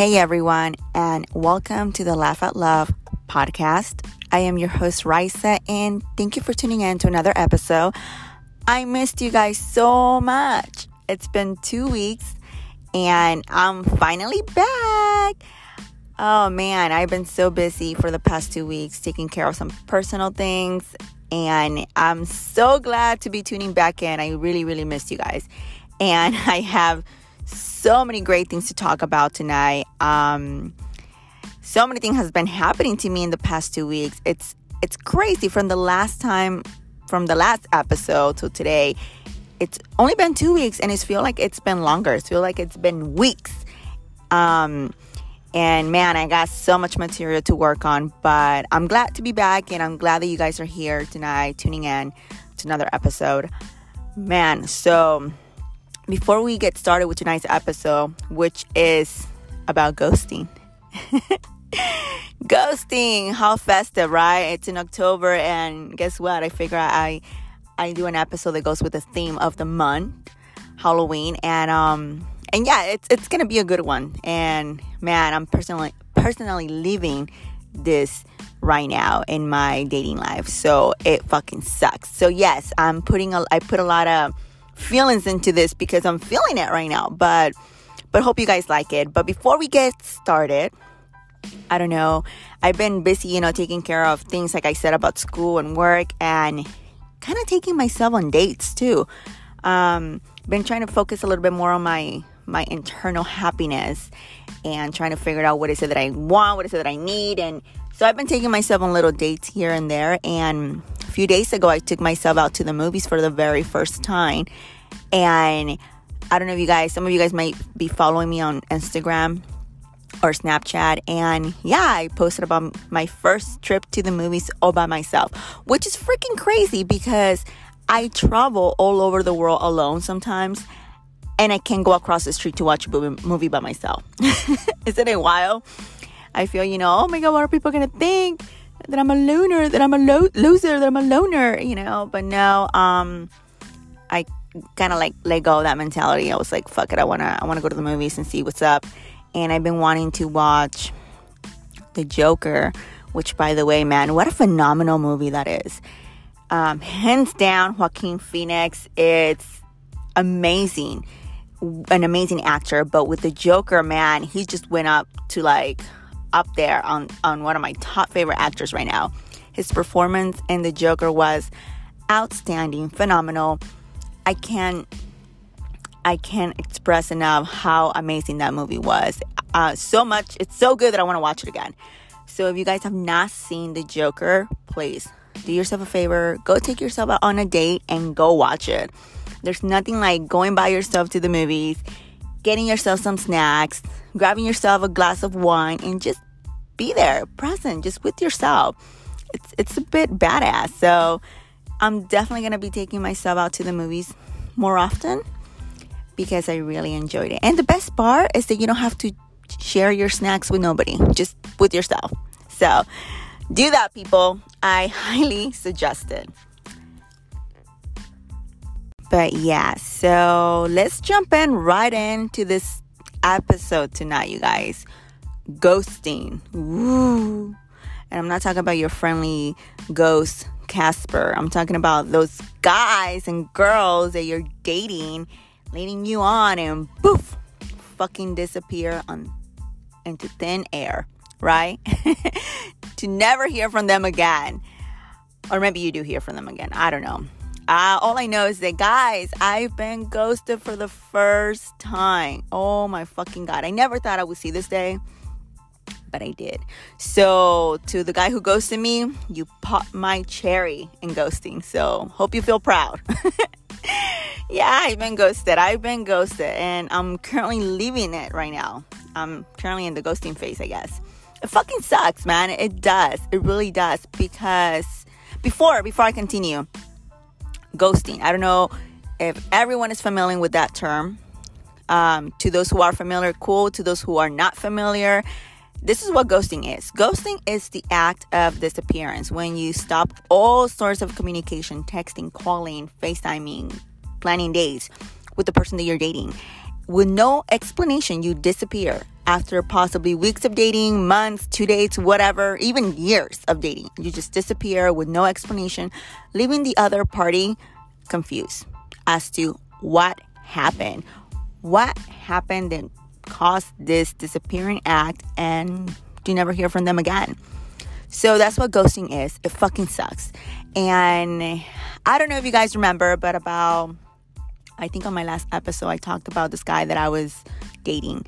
Hey everyone, and welcome to the Laugh Out Love podcast. I am your host, Raisa, and thank you for tuning in to another episode. I missed you guys so much. It's been two weeks, and I'm finally back. Oh man, I've been so busy for the past two weeks taking care of some personal things, and I'm so glad to be tuning back in. I really, really missed you guys, and I have so many great things to talk about tonight. Um, so many things has been happening to me in the past two weeks. It's it's crazy from the last time, from the last episode to today. It's only been two weeks, and it's feel like it's been longer. It's feel like it's been weeks. Um, and man, I got so much material to work on, but I'm glad to be back, and I'm glad that you guys are here tonight, tuning in to another episode. Man, so before we get started with tonight's episode, which is about ghosting. ghosting, how festive, right? It's in October, and guess what? I figure I I do an episode that goes with the theme of the month, Halloween, and um and yeah, it's it's gonna be a good one. And man, I'm personally personally living this right now in my dating life, so it fucking sucks. So yes, I'm putting a I put a lot of feelings into this because I'm feeling it right now. But but hope you guys like it. But before we get started, I don't know. I've been busy, you know, taking care of things like I said about school and work and kind of taking myself on dates too. Um, been trying to focus a little bit more on my my internal happiness and trying to figure out what is it that I want, what is it that I need and so I've been taking myself on little dates here and there and a few days ago, I took myself out to the movies for the very first time. And I don't know if you guys, some of you guys might be following me on Instagram or Snapchat. And yeah, I posted about my first trip to the movies all by myself, which is freaking crazy because I travel all over the world alone sometimes. And I can't go across the street to watch a movie by myself. Isn't it wild? I feel, you know, oh my God, what are people going to think? that I'm a loner, that I'm a lo- loser, that I'm a loner, you know. But no, um, kind of like let go of that mentality. I was like, fuck it, I wanna, I wanna go to the movies and see what's up. And I've been wanting to watch The Joker, which, by the way, man, what a phenomenal movie that is. Um, hands down, Joaquin Phoenix, it's amazing, an amazing actor. But with The Joker, man, he just went up to like up there on, on one of my top favorite actors right now. His performance in The Joker was outstanding, phenomenal. I can't I can't express enough how amazing that movie was. Uh, so much, it's so good that I want to watch it again. So if you guys have not seen The Joker, please do yourself a favor, go take yourself out on a date and go watch it. There's nothing like going by yourself to the movies getting yourself some snacks, grabbing yourself a glass of wine, and just be there, present, just with yourself. It's it's a bit badass. So I'm definitely gonna be taking myself out to the movies more often because I really enjoyed it. And the best part is that you don't have to share your snacks with nobody, just with yourself. So do that, people. I highly suggest it. But yeah, so let's jump in right into this episode tonight, you guys. Ghosting. Woo. And I'm not talking about your friendly ghost Casper. I'm talking about those guys and girls that you're dating, leading you on, and poof, fucking disappear on into thin air, right? to never hear from them again. Or maybe you do hear from them again. I don't know. Uh, all I know is that, guys, I've been ghosted for the first time. Oh my fucking God. I never thought I would see this day, but I did. So, to the guy who ghosted me, you popped my cherry in ghosting. So, hope you feel proud. yeah, I've been ghosted. I've been ghosted, and I'm currently living it right now. I'm currently in the ghosting phase, I guess. It fucking sucks, man. It does. It really does. Because before, before I continue, ghosting. I don't know if everyone is familiar with that term. Um, to those who are familiar, cool. To those who are not familiar, this is what ghosting is. Ghosting is the act of disappearance when you stop all sorts of communication, texting, calling, FaceTiming, planning dates with the person that you're dating. With no explanation, you disappear. after possibly weeks of dating, months, two dates, whatever, even years of dating. You just disappear with no explanation, leaving the other party confused as to what happened. What happened that caused this disappearing act and you never hear from them again. So that's what ghosting is. It fucking sucks. And I don't know if you guys remember, but about, I think on my last episode, I talked about this guy that I was dating.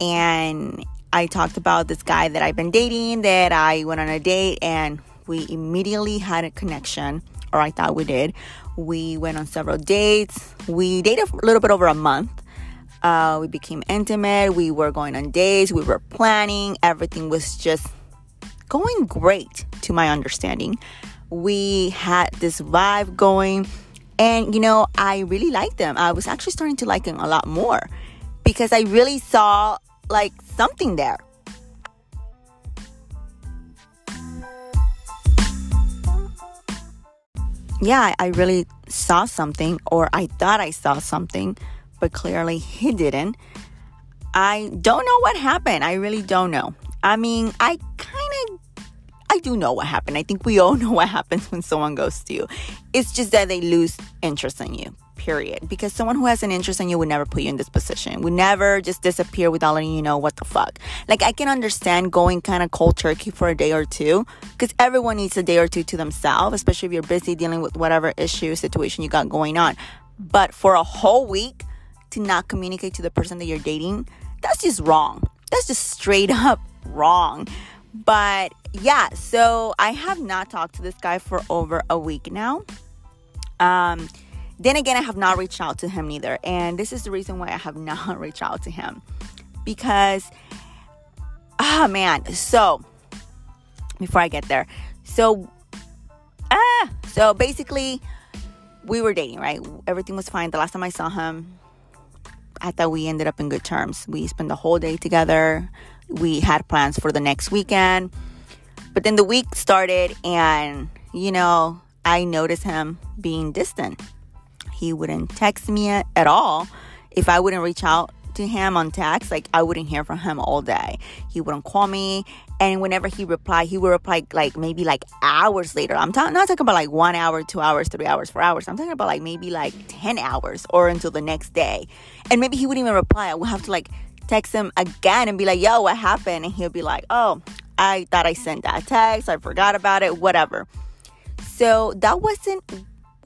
And I talked about this guy that I've been dating, that I went on a date, and we immediately had a connection, or I thought we did. We went on several dates. We dated a little bit over a month. Uh, we became intimate. We were going on dates. We were planning. Everything was just going great to my understanding. We had this vibe going. And, you know, I really liked them. I was actually starting to like them a lot more because I really saw like something there. Yeah, I really saw something, or I thought I saw something, but clearly he didn't. I don't know what happened. I really don't know. I mean, I kind of, I do know what happened. I think we all know what happens when someone goes to you. It's just that they lose interest in you period. Because someone who has an interest in you would never put you in this position, would never just disappear without letting you know what the fuck. Like, I can understand going kind of cold turkey for a day or two, because everyone needs a day or two to themselves, especially if you're busy dealing with whatever issue, situation you got going on. But for a whole week to not communicate to the person that you're dating, that's just wrong. That's just straight up wrong. But yeah, so I have not talked to this guy for over a week now. Um, then again, I have not reached out to him neither. And this is the reason why I have not reached out to him. Because, ah, oh man. So, before I get there, so, ah, so basically, we were dating, right? Everything was fine. The last time I saw him, I thought we ended up in good terms. We spent the whole day together. We had plans for the next weekend. But then the week started, and, you know, I noticed him being distant he wouldn't text me at all. If I wouldn't reach out to him on text, like I wouldn't hear from him all day. He wouldn't call me. And whenever he replied, he would reply like maybe like hours later. I'm ta- not talking about like one hour, two hours, three hours, four hours. I'm talking about like maybe like 10 hours or until the next day. And maybe he wouldn't even reply. I would have to like text him again and be like, yo, what happened? And he'll be like, oh, I thought I sent that text. I forgot about it, whatever. So that wasn't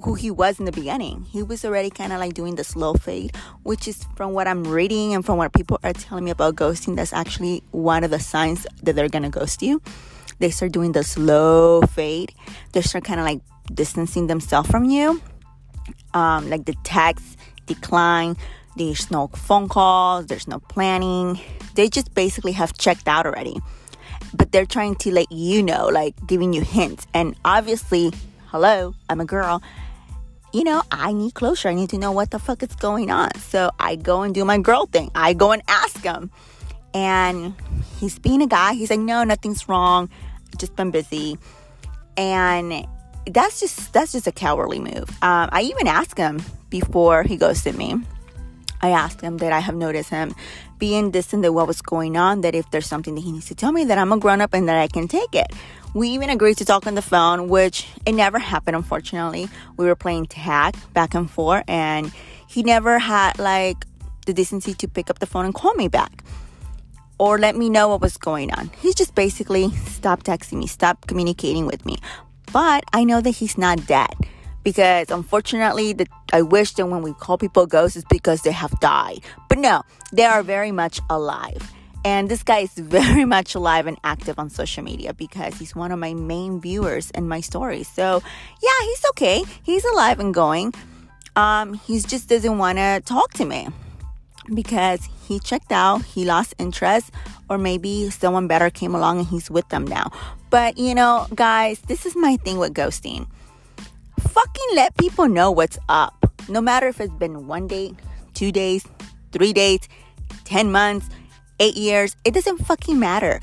who he was in the beginning. He was already kind of like doing the slow fade, which is from what I'm reading and from what people are telling me about ghosting, that's actually one of the signs that they're gonna ghost you. They start doing the slow fade. They start kind of like distancing themselves from you. Um, like the text decline. There's no phone calls. There's no planning. They just basically have checked out already. But they're trying to let you know, like giving you hints. And obviously, hello, I'm a girl you know, I need closure. I need to know what the fuck is going on. So I go and do my girl thing. I go and ask him. And he's being a guy. He's like, no, nothing's wrong. Just been busy. And that's just that's just a cowardly move. Um, I even asked him before he ghosted me. I asked him that I have noticed him being distant that what was going on, that if there's something that he needs to tell me, that I'm a grown up and that I can take it. We even agreed to talk on the phone, which it never happened, unfortunately. We were playing tag back and forth, and he never had like the decency to pick up the phone and call me back or let me know what was going on. He's just basically stopped texting me, stopped communicating with me. But I know that he's not dead because unfortunately, the, I wish that when we call people ghosts, it's because they have died. But no, they are very much alive. And this guy is very much alive and active on social media because he's one of my main viewers in my stories. So, yeah, he's okay. He's alive and going. Um, he just doesn't want to talk to me because he checked out, he lost interest, or maybe someone better came along and he's with them now. But, you know, guys, this is my thing with ghosting. Fucking let people know what's up. No matter if it's been one day, two days, three days, 10 months eight years, it doesn't fucking matter.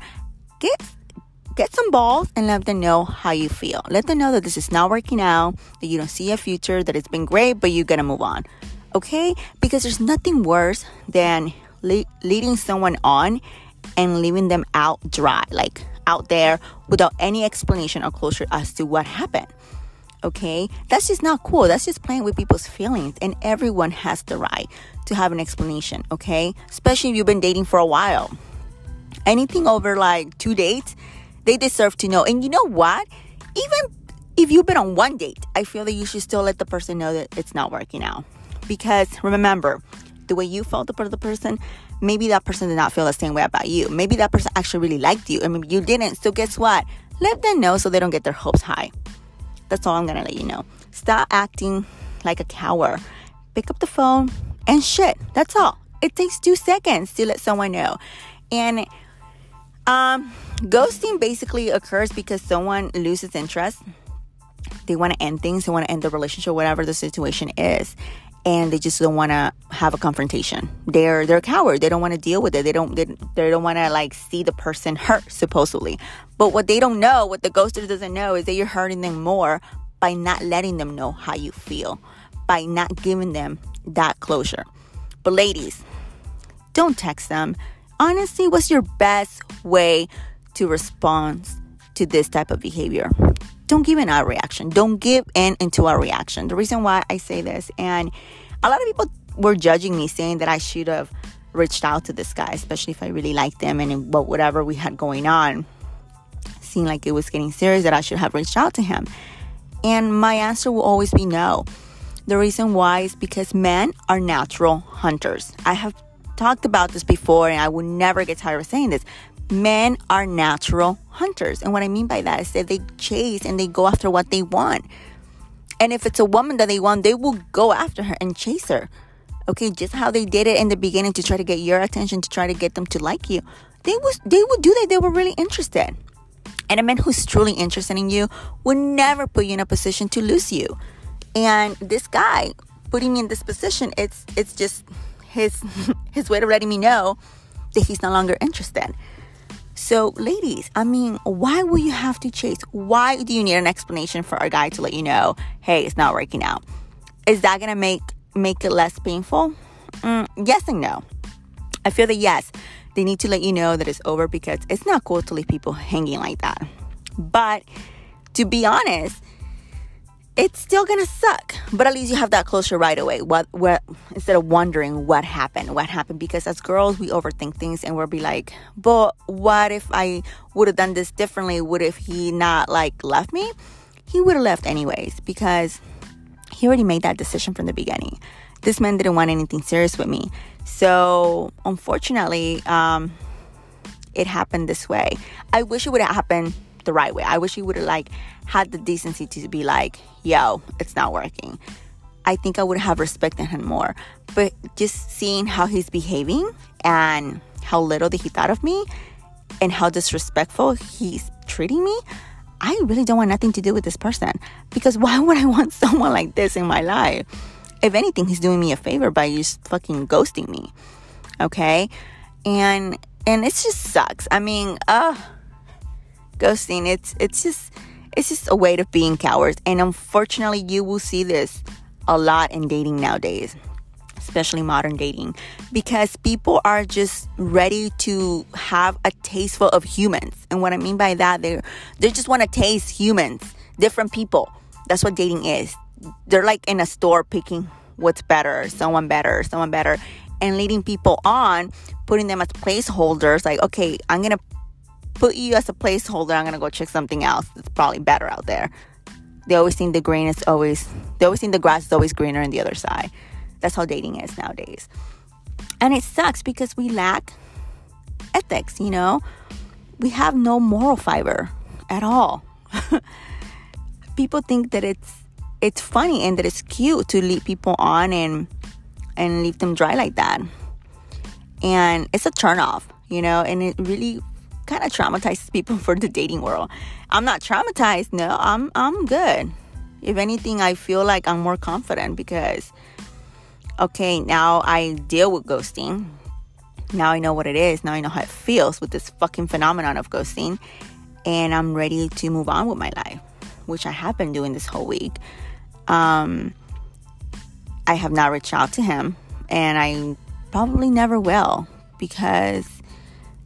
Get get some balls and let them know how you feel. Let them know that this is not working out, that you don't see a future, that it's been great, but you're gonna move on. Okay? Because there's nothing worse than le- leading someone on and leaving them out dry, like out there without any explanation or closure as to what happened. Okay, that's just not cool. That's just playing with people's feelings, and everyone has the right to have an explanation. Okay, especially if you've been dating for a while. Anything over like two dates, they deserve to know. And you know what? Even if you've been on one date, I feel that you should still let the person know that it's not working out. Because remember, the way you felt about the person, maybe that person did not feel the same way about you. Maybe that person actually really liked you, and maybe you didn't. So guess what? Let them know so they don't get their hopes high. That's all I'm gonna let you know. Stop acting like a coward. Pick up the phone and shit. That's all. It takes two seconds to let someone know. And um, ghosting basically occurs because someone loses interest. They want to end things. They want to end the relationship, whatever the situation is and they just don't want to have a confrontation. They're they're a coward. They don't want to deal with it. They don't they, they don't want to like see the person hurt supposedly. But what they don't know, what the ghoster doesn't know is that you're hurting them more by not letting them know how you feel, by not giving them that closure. But ladies, don't text them. Honestly, what's your best way to respond to this type of behavior? Don't give in our reaction. Don't give in into our reaction. The reason why I say this, and a lot of people were judging me, saying that I should have reached out to this guy, especially if I really liked him and whatever we had going on seemed like it was getting serious, that I should have reached out to him. And my answer will always be no. The reason why is because men are natural hunters. I have talked about this before and I will never get tired of saying this men are natural hunters. And what I mean by that is that they chase and they go after what they want. And if it's a woman that they want, they will go after her and chase her. Okay, just how they did it in the beginning to try to get your attention, to try to get them to like you. They was they would do that. They were really interested. And a man who's truly interested in you would never put you in a position to lose you. And this guy putting me in this position, it's it's just his his way of letting me know that he's no longer interested. So, ladies, I mean, why will you have to chase? Why do you need an explanation for a guy to let you know, hey, it's not working out? Is that gonna make make it less painful? Mm, yes and no. I feel that yes, they need to let you know that it's over because it's not cool to leave people hanging like that. But to be honest, it's still gonna suck. But at least you have that closure right away. What what instead of wondering what happened, what happened? Because as girls we overthink things and we'll be like, but what if I would have done this differently? Would if he not like left me? He would have left anyways because he already made that decision from the beginning. This man didn't want anything serious with me. So unfortunately, um, it happened this way. I wish it would have happened the right way. I wish he would have like had the decency to be like, yo, it's not working. I think I would have respected him more. But just seeing how he's behaving and how little that he thought of me and how disrespectful he's treating me, I really don't want nothing to do with this person. Because why would I want someone like this in my life? If anything, he's doing me a favor by just fucking ghosting me. Okay? And and it just sucks. I mean, uh ghosting it's it's just it's just a way of being cowards and unfortunately you will see this a lot in dating nowadays especially modern dating because people are just ready to have a tasteful of humans and what i mean by that they they just want to taste humans different people. That's what dating is. They're like in a store picking what's better someone better someone better and leading people on putting them as placeholders like okay i'm gonna put you as a placeholder. I'm gonna go check something else. It's probably better out there. They always think the green is always they always think the grass is always greener on the other side. That's how dating is nowadays. And it sucks because we lack ethics, you know? We have no moral fiber at all. people think that it's it's funny and that it's cute to lead people on and and leave them dry like that. And it's a turn off, you know, and it really kind of traumatizes people for the dating world. I'm not traumatized. No, I'm I'm good. If anything, I feel like I'm more confident because okay, now I deal with ghosting. Now I know what it is. Now I know how it feels with this fucking phenomenon of ghosting. And I'm ready to move on with my life, which I have been doing this whole week. Um, I have not reached out to him, and I probably never will because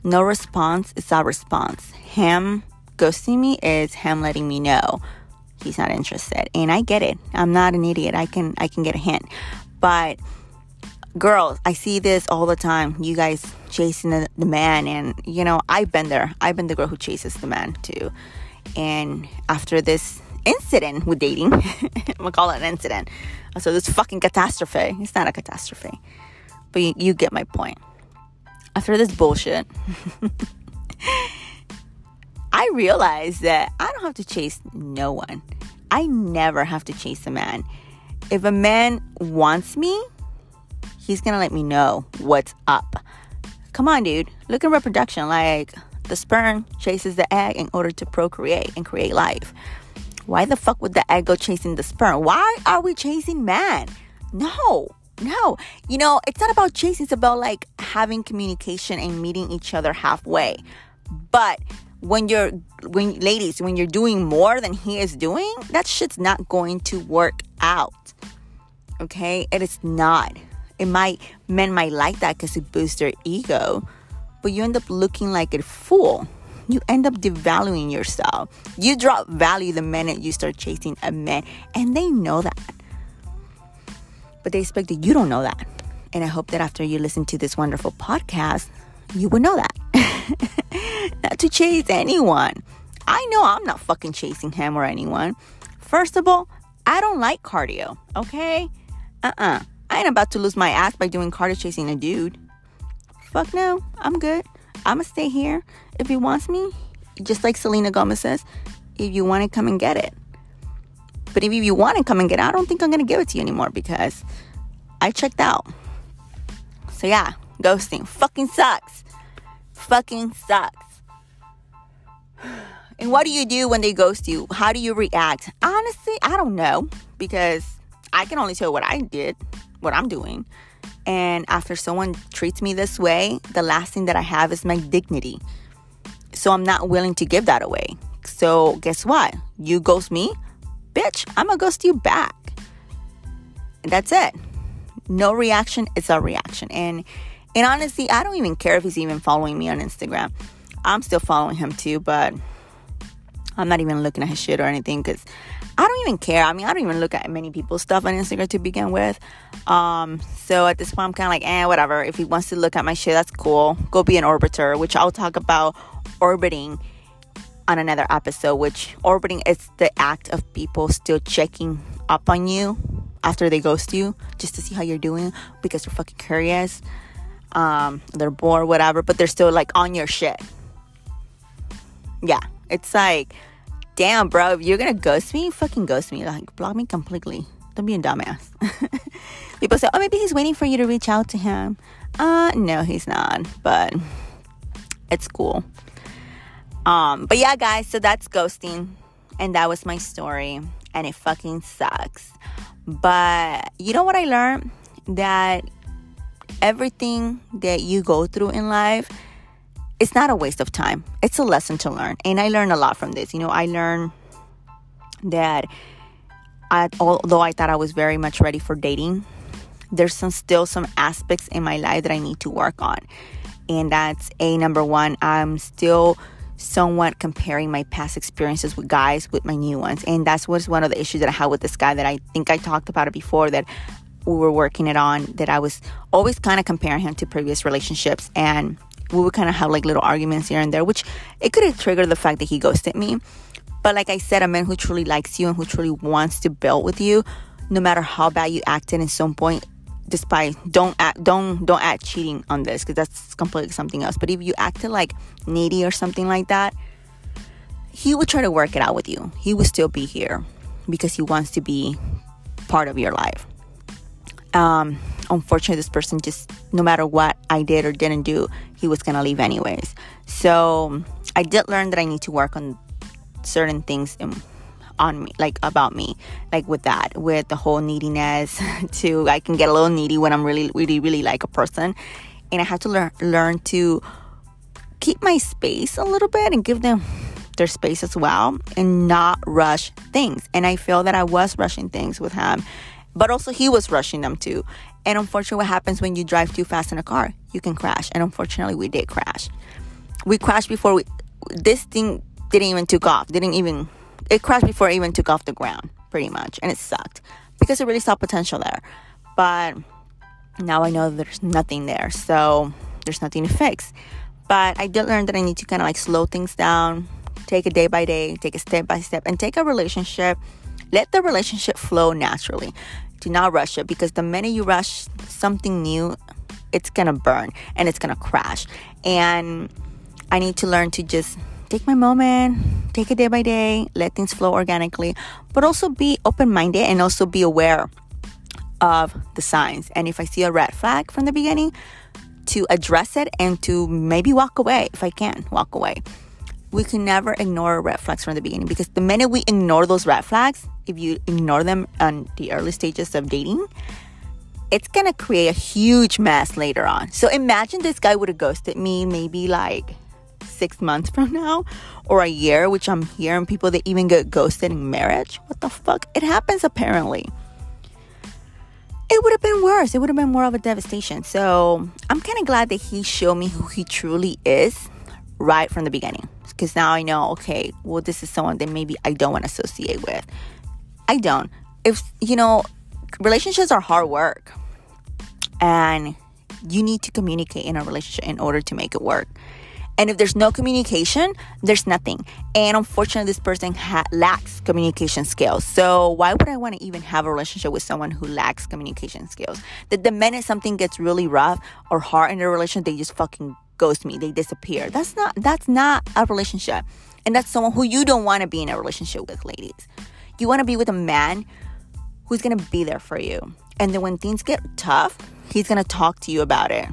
no response is a response. Him ghosting me is him letting me know he's not interested. And I get it. I'm not an idiot. I can I can get a hint. But girls, I see this all the time. You guys chasing the, the man and you know, I've been there. I've been the girl who chases the man too. And after this incident with dating, I'm gonna call it an incident. So this fucking catastrophe. It's not a catastrophe. But you, you get my point. After this bullshit, I realized that I don't have to chase no one. I never have to chase a man. If a man wants me, he's gonna let me know what's up. Come on, dude. Look at reproduction. Like the sperm chases the egg in order to procreate and create life. Why the fuck would the egg go chasing the sperm? Why are we chasing man? No, no. You know, it's not about chasing, it's about like having communication and meeting each other halfway. But when you're when ladies, when you're doing more than he is doing, that shit's not going to work out. Okay? It is not. It might men might like that because it boosts their ego, but you end up looking like a fool. You end up devaluing yourself. You drop value the minute you start chasing a man, and they know that. But they expect that you don't know that. And I hope that after you listen to this wonderful podcast, you would know that. not to chase anyone. I know I'm not fucking chasing him or anyone. First of all, I don't like cardio, okay? Uh uh-uh. uh I ain't about to lose my ass by doing cardio chasing a dude. Fuck no, I'm good. I'ma stay here. If he wants me, just like Selena Gomez says, if you want it, come and get it. But if you want to come and get it, I don't think I'm gonna give it to you anymore because I checked out. So yeah, ghosting fucking sucks. Fucking sucks. And what do you do when they ghost you? How do you react? Honestly, I don't know because I can only tell what I did, what I'm doing. And after someone treats me this way, the last thing that I have is my dignity. So I'm not willing to give that away. So guess what? You ghost me, bitch, I'm gonna ghost you back. And that's it. No reaction is a reaction. And and honestly, I don't even care if he's even following me on Instagram. I'm still following him too, but I'm not even looking at his shit or anything because I don't even care. I mean, I don't even look at many people's stuff on Instagram to begin with. Um, so at this point, I'm kind of like, eh, whatever. If he wants to look at my shit, that's cool. Go be an orbiter, which I'll talk about orbiting on another episode. Which orbiting is the act of people still checking up on you after they ghost you just to see how you're doing because they're fucking curious um, they're bored, whatever, but they're still like on your shit. Yeah, it's like, damn, bro, if you're gonna ghost me, fucking ghost me. Like, block me completely. Don't be a dumbass. People say, oh, maybe he's waiting for you to reach out to him. Uh, no, he's not, but it's cool. Um, but yeah, guys, so that's ghosting, and that was my story, and it fucking sucks. But you know what I learned? That everything that you go through in life it's not a waste of time it's a lesson to learn and i learned a lot from this you know i learned that I, although i thought i was very much ready for dating there's some still some aspects in my life that i need to work on and that's a number one i'm still somewhat comparing my past experiences with guys with my new ones and that's was one of the issues that i had with this guy that i think i talked about it before that we were working it on that I was always kind of comparing him to previous relationships and we would kind of have like little arguments here and there, which it could have triggered the fact that he ghosted me. But like I said, a man who truly likes you and who truly wants to build with you, no matter how bad you acted at some point, despite don't act don't don't act cheating on this because that's completely something else. But if you acted like needy or something like that, he would try to work it out with you. He would still be here because he wants to be part of your life um, unfortunately, this person just, no matter what I did or didn't do, he was gonna leave anyways. So I did learn that I need to work on certain things in, on me, like about me, like with that, with the whole neediness. to I can get a little needy when I'm really, really, really like a person, and I have to learn learn to keep my space a little bit and give them their space as well and not rush things. And I feel that I was rushing things with him but also he was rushing them too. And unfortunately, what happens when you drive too fast in a car? You can crash. And unfortunately, we did crash. we crashed before we, this thing didn't even took off. Didn't even it crashed before it even took off the ground, pretty much, and it sucked because it really saw potential there. But now I know there's nothing there, so there's nothing to fix. But I did learn that I need to kind of like slow things down, take it day by day, take it step by step, and take a relationship. Let the relationship flow naturally. Do not rush it because the minute you rush something new, it's gonna burn and it's gonna crash. And I need to learn to just take my moment, take it day by day, let things flow organically, but also be open minded and also be aware of the signs. And if I see a red flag from the beginning, to address it and to maybe walk away if I can walk away. We can never ignore red flags from the beginning because the minute we ignore those red flags, if you ignore them on the early stages of dating, it's gonna create a huge mess later on. So imagine this guy would have ghosted me maybe like six months from now or a year, which I'm hearing people that even get ghosted in marriage. What the fuck? It happens apparently. It would have been worse. It would have been more of a devastation. So I'm kind of glad that he showed me who he truly is right from the beginning. Because now I know, okay, well, this is someone that maybe I don't want to associate with. I don't. If, you know, relationships are hard work and you need to communicate in a relationship in order to make it work. And if there's no communication, there's nothing. And unfortunately, this person ha- lacks communication skills. So why would I want to even have a relationship with someone who lacks communication skills? That the minute something gets really rough or hard in the relationship, they just fucking ghost me. They disappear. That's not that's not a relationship. And that's someone who you don't want to be in a relationship with, ladies. You want to be with a man who's going to be there for you. And then when things get tough, he's going to talk to you about it.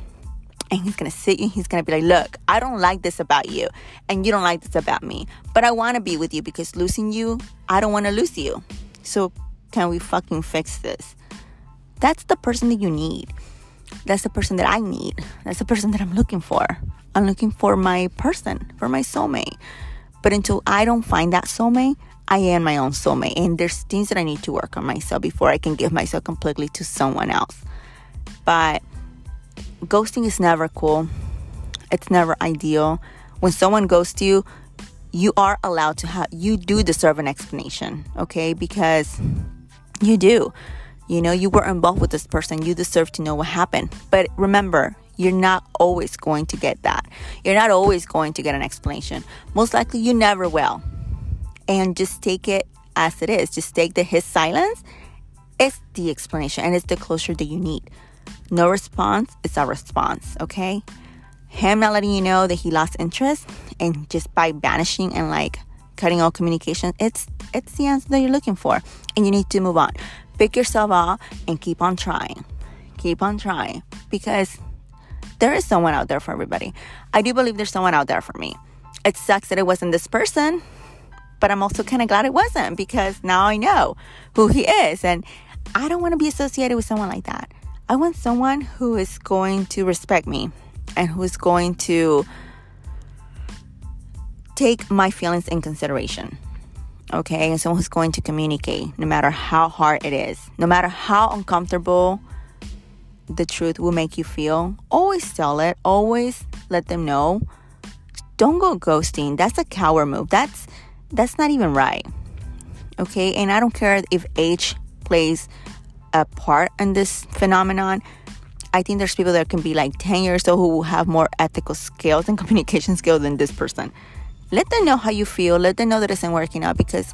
And he's to sit you, he's going to be like, Look, I don't like this about you. And you don't like this about me. But I want to be with you because losing you, I don't want to lose you. So can we fucking fix this? That's the person that you need. That's the person that I need. That's the person that I'm looking for. I'm looking for my person, for my soulmate. But until I don't find that soulmate, I am my own soulmate. And there's things that I need to work on myself before I can give myself completely to someone else. But ghosting is never cool. It's never ideal. When someone ghosts you, you are allowed to have, you do deserve an explanation, okay? Because you do. You know, you were involved with this person. You deserve to know what happened. But remember, you're not always going to get that. You're not always going to get an explanation. Most likely, you never will. And just take it as it is. Just take the his silence is the explanation and it's the closure that you need. No response is a response, okay? Him not letting you know that he lost interest and just by banishing and like cutting all communication, it's it's the answer that you're looking for. And you need to move on. Pick yourself up and keep on trying. Keep on trying. Because there is someone out there for everybody. I do believe there's someone out there for me. It sucks that it wasn't this person, but I'm also kind of glad it wasn't because now I know who he is. And I don't want to be associated with someone like that. I want someone who is going to respect me and who is going to take my feelings in consideration. Okay, and someone who's going to communicate no matter how hard it is, no matter how uncomfortable the truth will make you feel. Always tell it, always let them know. Don't go ghosting. That's a coward move. That's that's not even right. Okay, and I don't care if age plays a part in this phenomenon. I think there's people that can be like 10 years old who have more ethical skills and communication skills than this person. Let them know how you feel. Let them know that it isn't working out because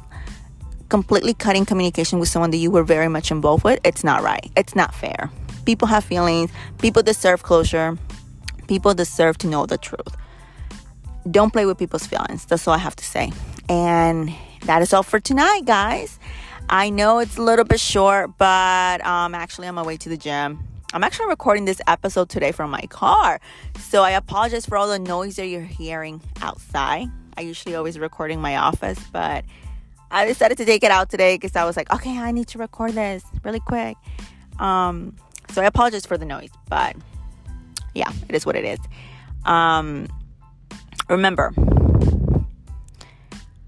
completely cutting communication with someone that you were very much involved with, it's not right. It's not fair. People have feelings. People deserve closure. People deserve to know the truth. Don't play with people's feelings. That's all I have to say. And that is all for tonight, guys. I know it's a little bit short, but um, actually, on my way to the gym. I'm actually recording this episode today from my car. So I apologize for all the noise that you're hearing outside. I usually always recording my office, but I decided to take it out today because I was like, okay, I need to record this really quick. Um, so I apologize for the noise, but yeah, it is what it is. Um, remember,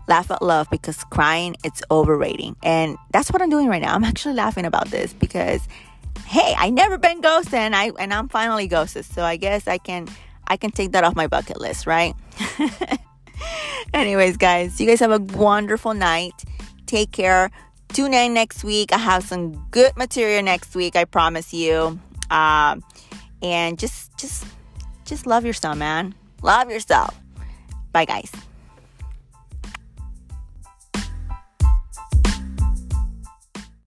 laugh at love because crying it's overrating and that's what i'm doing right now i'm actually laughing about this because hey i never been ghosted and i and i'm finally ghosted so i guess i can I can take that off my bucket list, right? Anyways, guys, you guys have a wonderful night. Take care. Tune in next week. I have some good material next week. I promise you. Um, and just, just, just love yourself, man. Love yourself. Bye, guys.